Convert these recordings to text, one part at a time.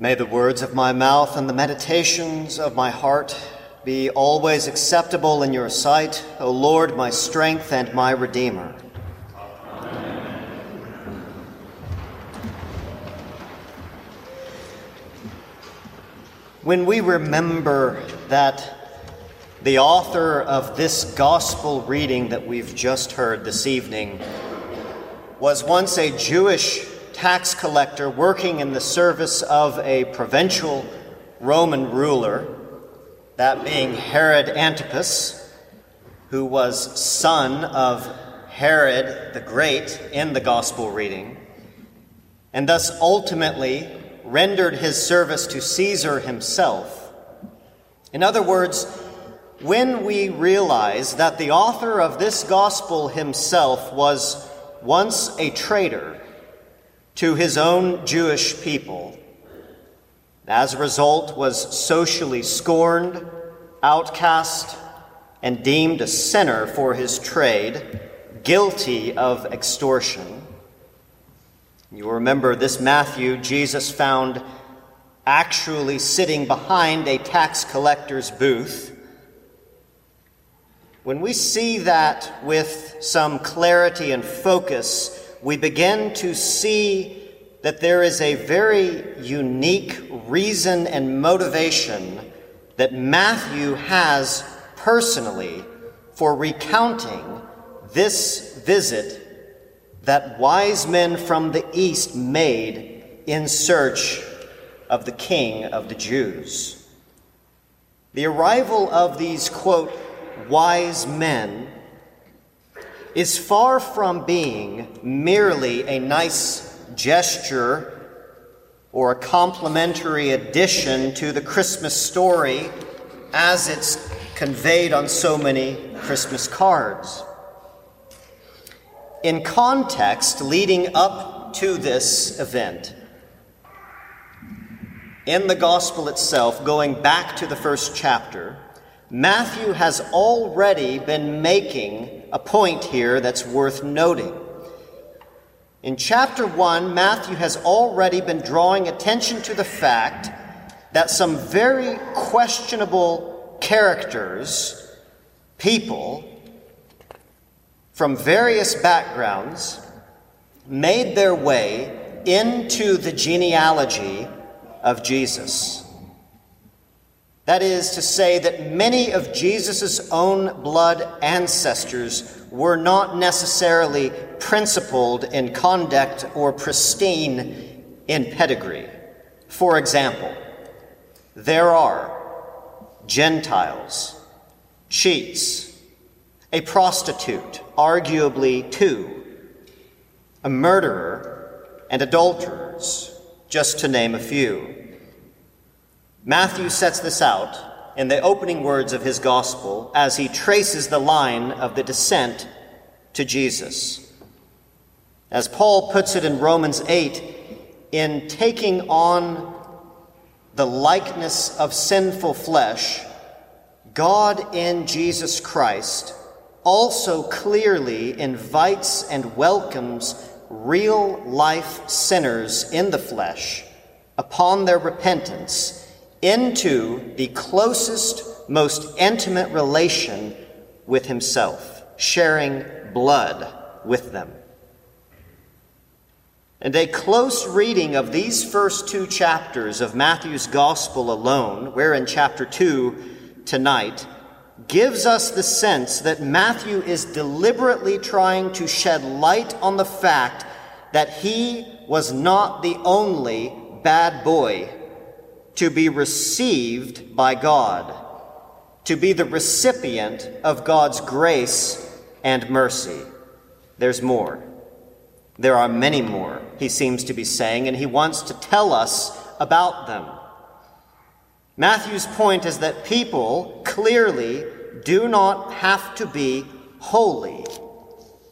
May the words of my mouth and the meditations of my heart be always acceptable in your sight, O Lord, my strength and my Redeemer. When we remember that the author of this gospel reading that we've just heard this evening was once a Jewish tax collector working in the service of a provincial Roman ruler, that being Herod Antipas, who was son of Herod the Great in the gospel reading, and thus ultimately rendered his service to Caesar himself. In other words, when we realize that the author of this gospel himself was once a traitor, to his own Jewish people. As a result, was socially scorned, outcast, and deemed a sinner for his trade, guilty of extortion. You remember this Matthew, Jesus found actually sitting behind a tax collector's booth. When we see that with some clarity and focus, we begin to see that there is a very unique reason and motivation that Matthew has personally for recounting this visit that wise men from the east made in search of the king of the Jews. The arrival of these, quote, wise men is far from being merely a nice gesture or a complimentary addition to the Christmas story as it's conveyed on so many Christmas cards. In context leading up to this event, in the gospel itself, going back to the first chapter, Matthew has already been making a point here that's worth noting. In chapter 1, Matthew has already been drawing attention to the fact that some very questionable characters, people from various backgrounds, made their way into the genealogy of Jesus. That is to say, that many of Jesus' own blood ancestors were not necessarily principled in conduct or pristine in pedigree. For example, there are Gentiles, cheats, a prostitute, arguably two, a murderer, and adulterers, just to name a few. Matthew sets this out in the opening words of his gospel as he traces the line of the descent to Jesus. As Paul puts it in Romans 8, in taking on the likeness of sinful flesh, God in Jesus Christ also clearly invites and welcomes real life sinners in the flesh upon their repentance into the closest, most intimate relation with himself, sharing blood with them. And a close reading of these first two chapters of Matthew's Gospel alone, we're in chapter 2 tonight, gives us the sense that Matthew is deliberately trying to shed light on the fact that he was not the only bad boy to be received by God, to be the recipient of God's grace and mercy. There's more. There are many more, he seems to be saying, and he wants to tell us about them. Matthew's point is that people clearly do not have to be holy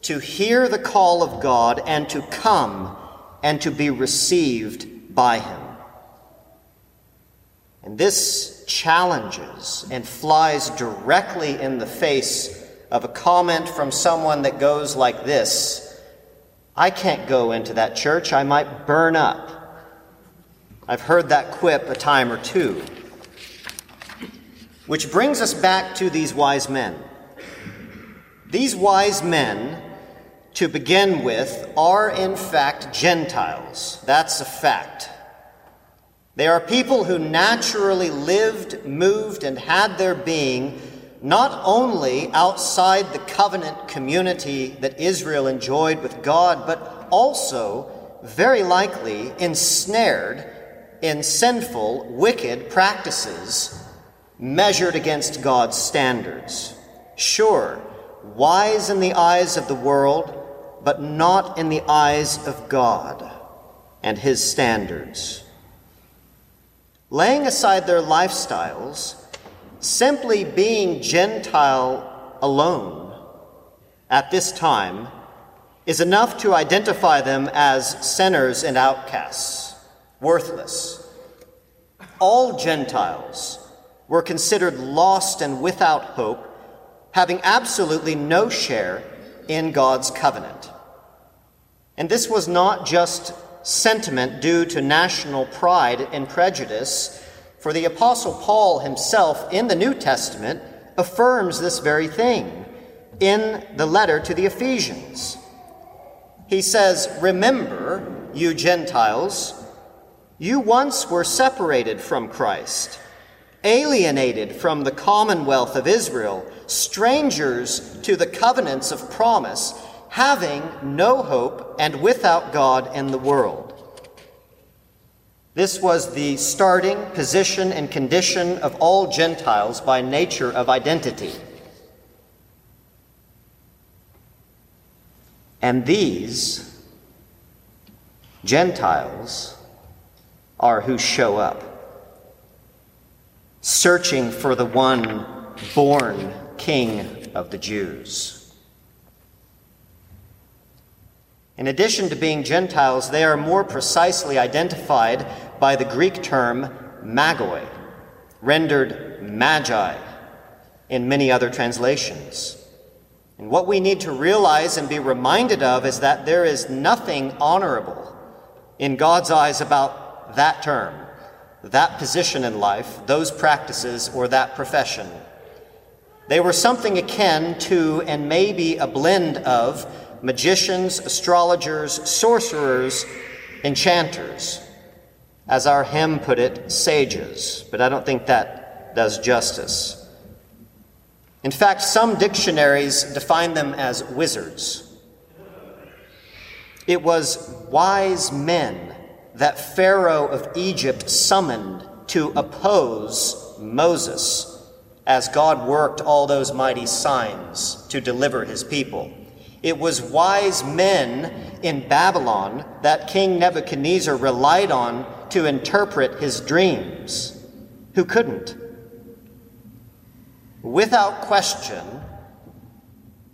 to hear the call of God and to come and to be received by him. And this challenges and flies directly in the face of a comment from someone that goes like this I can't go into that church, I might burn up. I've heard that quip a time or two. Which brings us back to these wise men. These wise men, to begin with, are in fact Gentiles. That's a fact. They are people who naturally lived, moved, and had their being not only outside the covenant community that Israel enjoyed with God, but also, very likely, ensnared in sinful, wicked practices measured against God's standards. Sure, wise in the eyes of the world, but not in the eyes of God and His standards. Laying aside their lifestyles, simply being Gentile alone at this time is enough to identify them as sinners and outcasts, worthless. All Gentiles were considered lost and without hope, having absolutely no share in God's covenant. And this was not just sentiment due to national pride and prejudice, for the Apostle Paul himself in the New Testament affirms this very thing in the letter to the Ephesians. He says, Remember, you Gentiles, you once were separated from Christ, alienated from the commonwealth of Israel, strangers to the covenants of promise having no hope and without God in the world. This was the starting position and condition of all Gentiles by nature of identity. And these Gentiles are who show up, searching for the one born King of the Jews. In addition to being Gentiles, they are more precisely identified by the Greek term magoi, rendered magi in many other translations. And what we need to realize and be reminded of is that there is nothing honorable in God's eyes about that term, that position in life, those practices, or that profession. They were something akin to and maybe a blend of magicians, astrologers, sorcerers, enchanters. As our hymn put it, sages, but I don't think that does justice. In fact, some dictionaries define them as wizards. It was wise men that Pharaoh of Egypt summoned to oppose Moses as God worked all those mighty signs to deliver his people. It was wise men in Babylon that King Nebuchadnezzar relied on to interpret his dreams, who couldn't. Without question,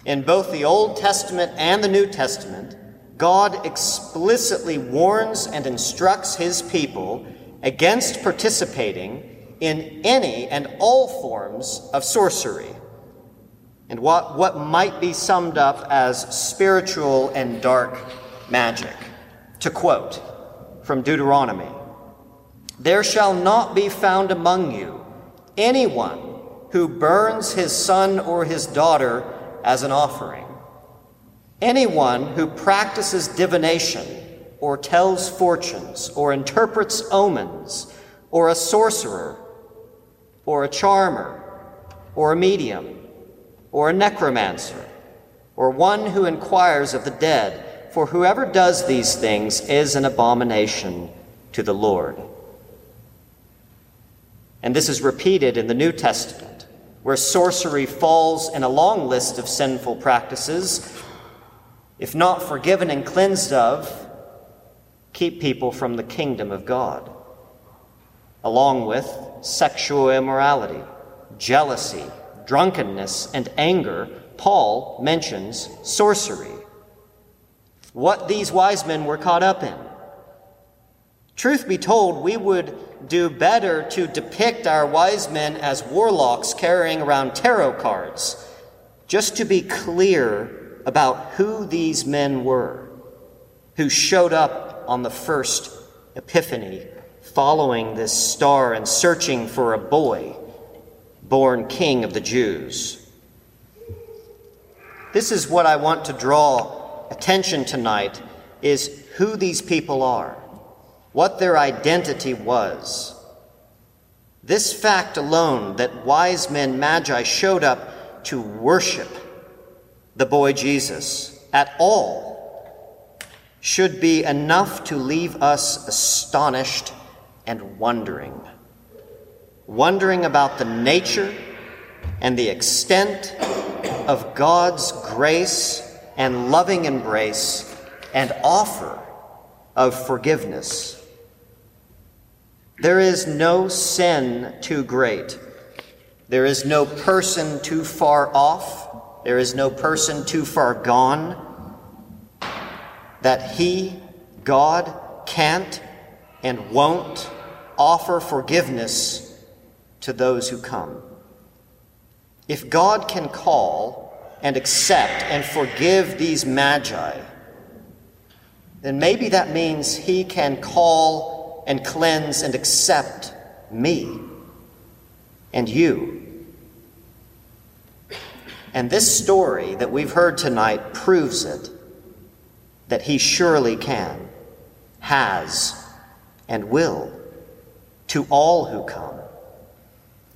in both the Old Testament and the New Testament, God explicitly warns and instructs his people against participating in any and all forms of sorcery and what, what might be summed up as spiritual and dark magic. To quote from Deuteronomy There shall not be found among you anyone who burns his son or his daughter as an offering, anyone who practices divination or tells fortunes or interprets omens or a sorcerer or a charmer or a medium or a necromancer, or one who inquires of the dead, for whoever does these things is an abomination to the Lord. And this is repeated in the New Testament, where sorcery falls in a long list of sinful practices, if not forgiven and cleansed of, keep people from the kingdom of God, along with sexual immorality, jealousy, drunkenness, and anger, Paul mentions sorcery. What these wise men were caught up in. Truth be told, we would do better to depict our wise men as warlocks carrying around tarot cards, just to be clear about who these men were who showed up on the first Epiphany following this star and searching for a boy born king of the Jews. This is what I want to draw attention tonight is who these people are, what their identity was. This fact alone that wise men magi showed up to worship the boy Jesus at all should be enough to leave us astonished and wondering. Wondering about the nature and the extent of God's grace and loving embrace and offer of forgiveness. There is no sin too great. There is no person too far off. There is no person too far gone that He, God, can't and won't offer forgiveness to those who come. If God can call and accept and forgive these magi, then maybe that means He can call and cleanse and accept me and you. And this story that we've heard tonight proves it that He surely can, has, and will to all who come.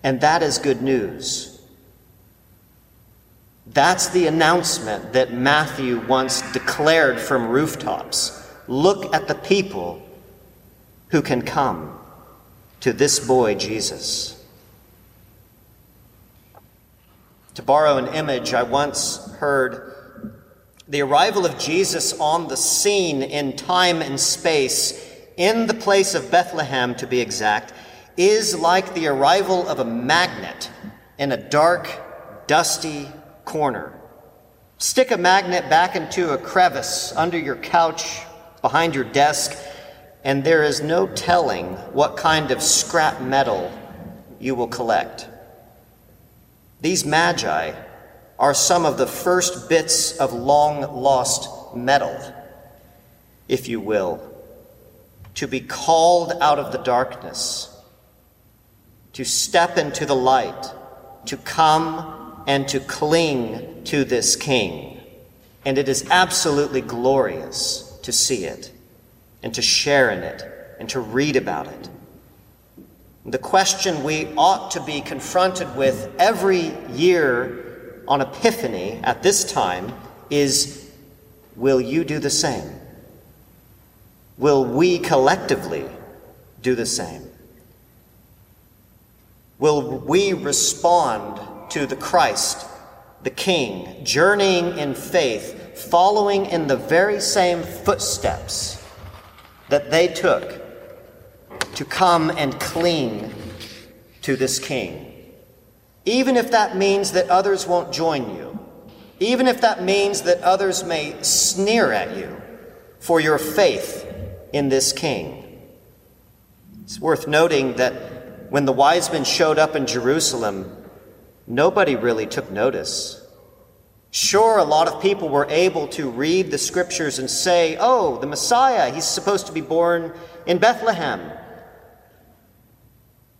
And that is good news. That's the announcement that Matthew once declared from rooftops. Look at the people who can come to this boy, Jesus. To borrow an image, I once heard the arrival of Jesus on the scene in time and space, in the place of Bethlehem to be exact, is like the arrival of a magnet in a dark, dusty corner. Stick a magnet back into a crevice under your couch, behind your desk, and there is no telling what kind of scrap metal you will collect. These magi are some of the first bits of long lost metal, if you will, to be called out of the darkness, to step into the light, to come and to cling to this king. And it is absolutely glorious to see it and to share in it and to read about it. The question we ought to be confronted with every year on Epiphany at this time is Will you do the same? Will we collectively do the same? Will we respond to the Christ, the King, journeying in faith, following in the very same footsteps that they took to come and cling to this King. Even if that means that others won't join you, even if that means that others may sneer at you for your faith in this King. It's worth noting that when the wise men showed up in Jerusalem, nobody really took notice. Sure, a lot of people were able to read the scriptures and say, oh, the Messiah, he's supposed to be born in Bethlehem.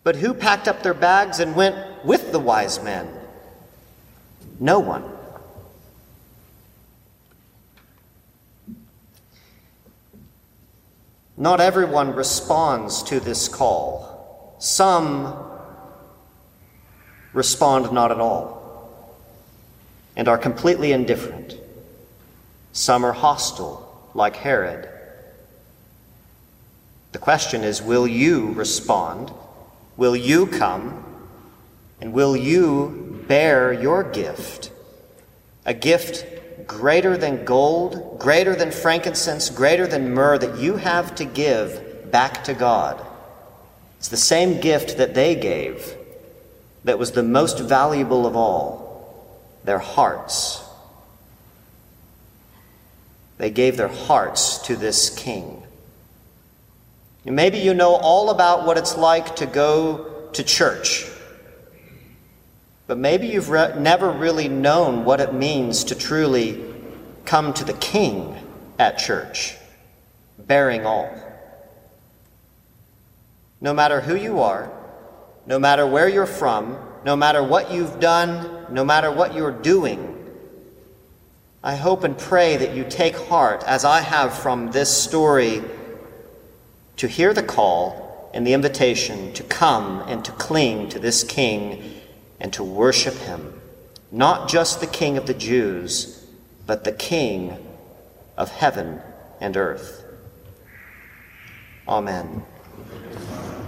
But who packed up their bags and went with the wise men? No one. Not everyone responds to this call. Some respond not at all and are completely indifferent. Some are hostile, like Herod. The question is will you respond? Will you come? And will you bear your gift? A gift greater than gold, greater than frankincense, greater than myrrh that you have to give back to God. It's the same gift that they gave that was the most valuable of all their hearts. They gave their hearts to this king. Maybe you know all about what it's like to go to church, but maybe you've re- never really known what it means to truly come to the king at church, bearing all. No matter who you are, no matter where you're from, no matter what you've done, no matter what you're doing, I hope and pray that you take heart, as I have from this story, to hear the call and the invitation to come and to cling to this King and to worship him. Not just the King of the Jews, but the King of heaven and earth. Amen.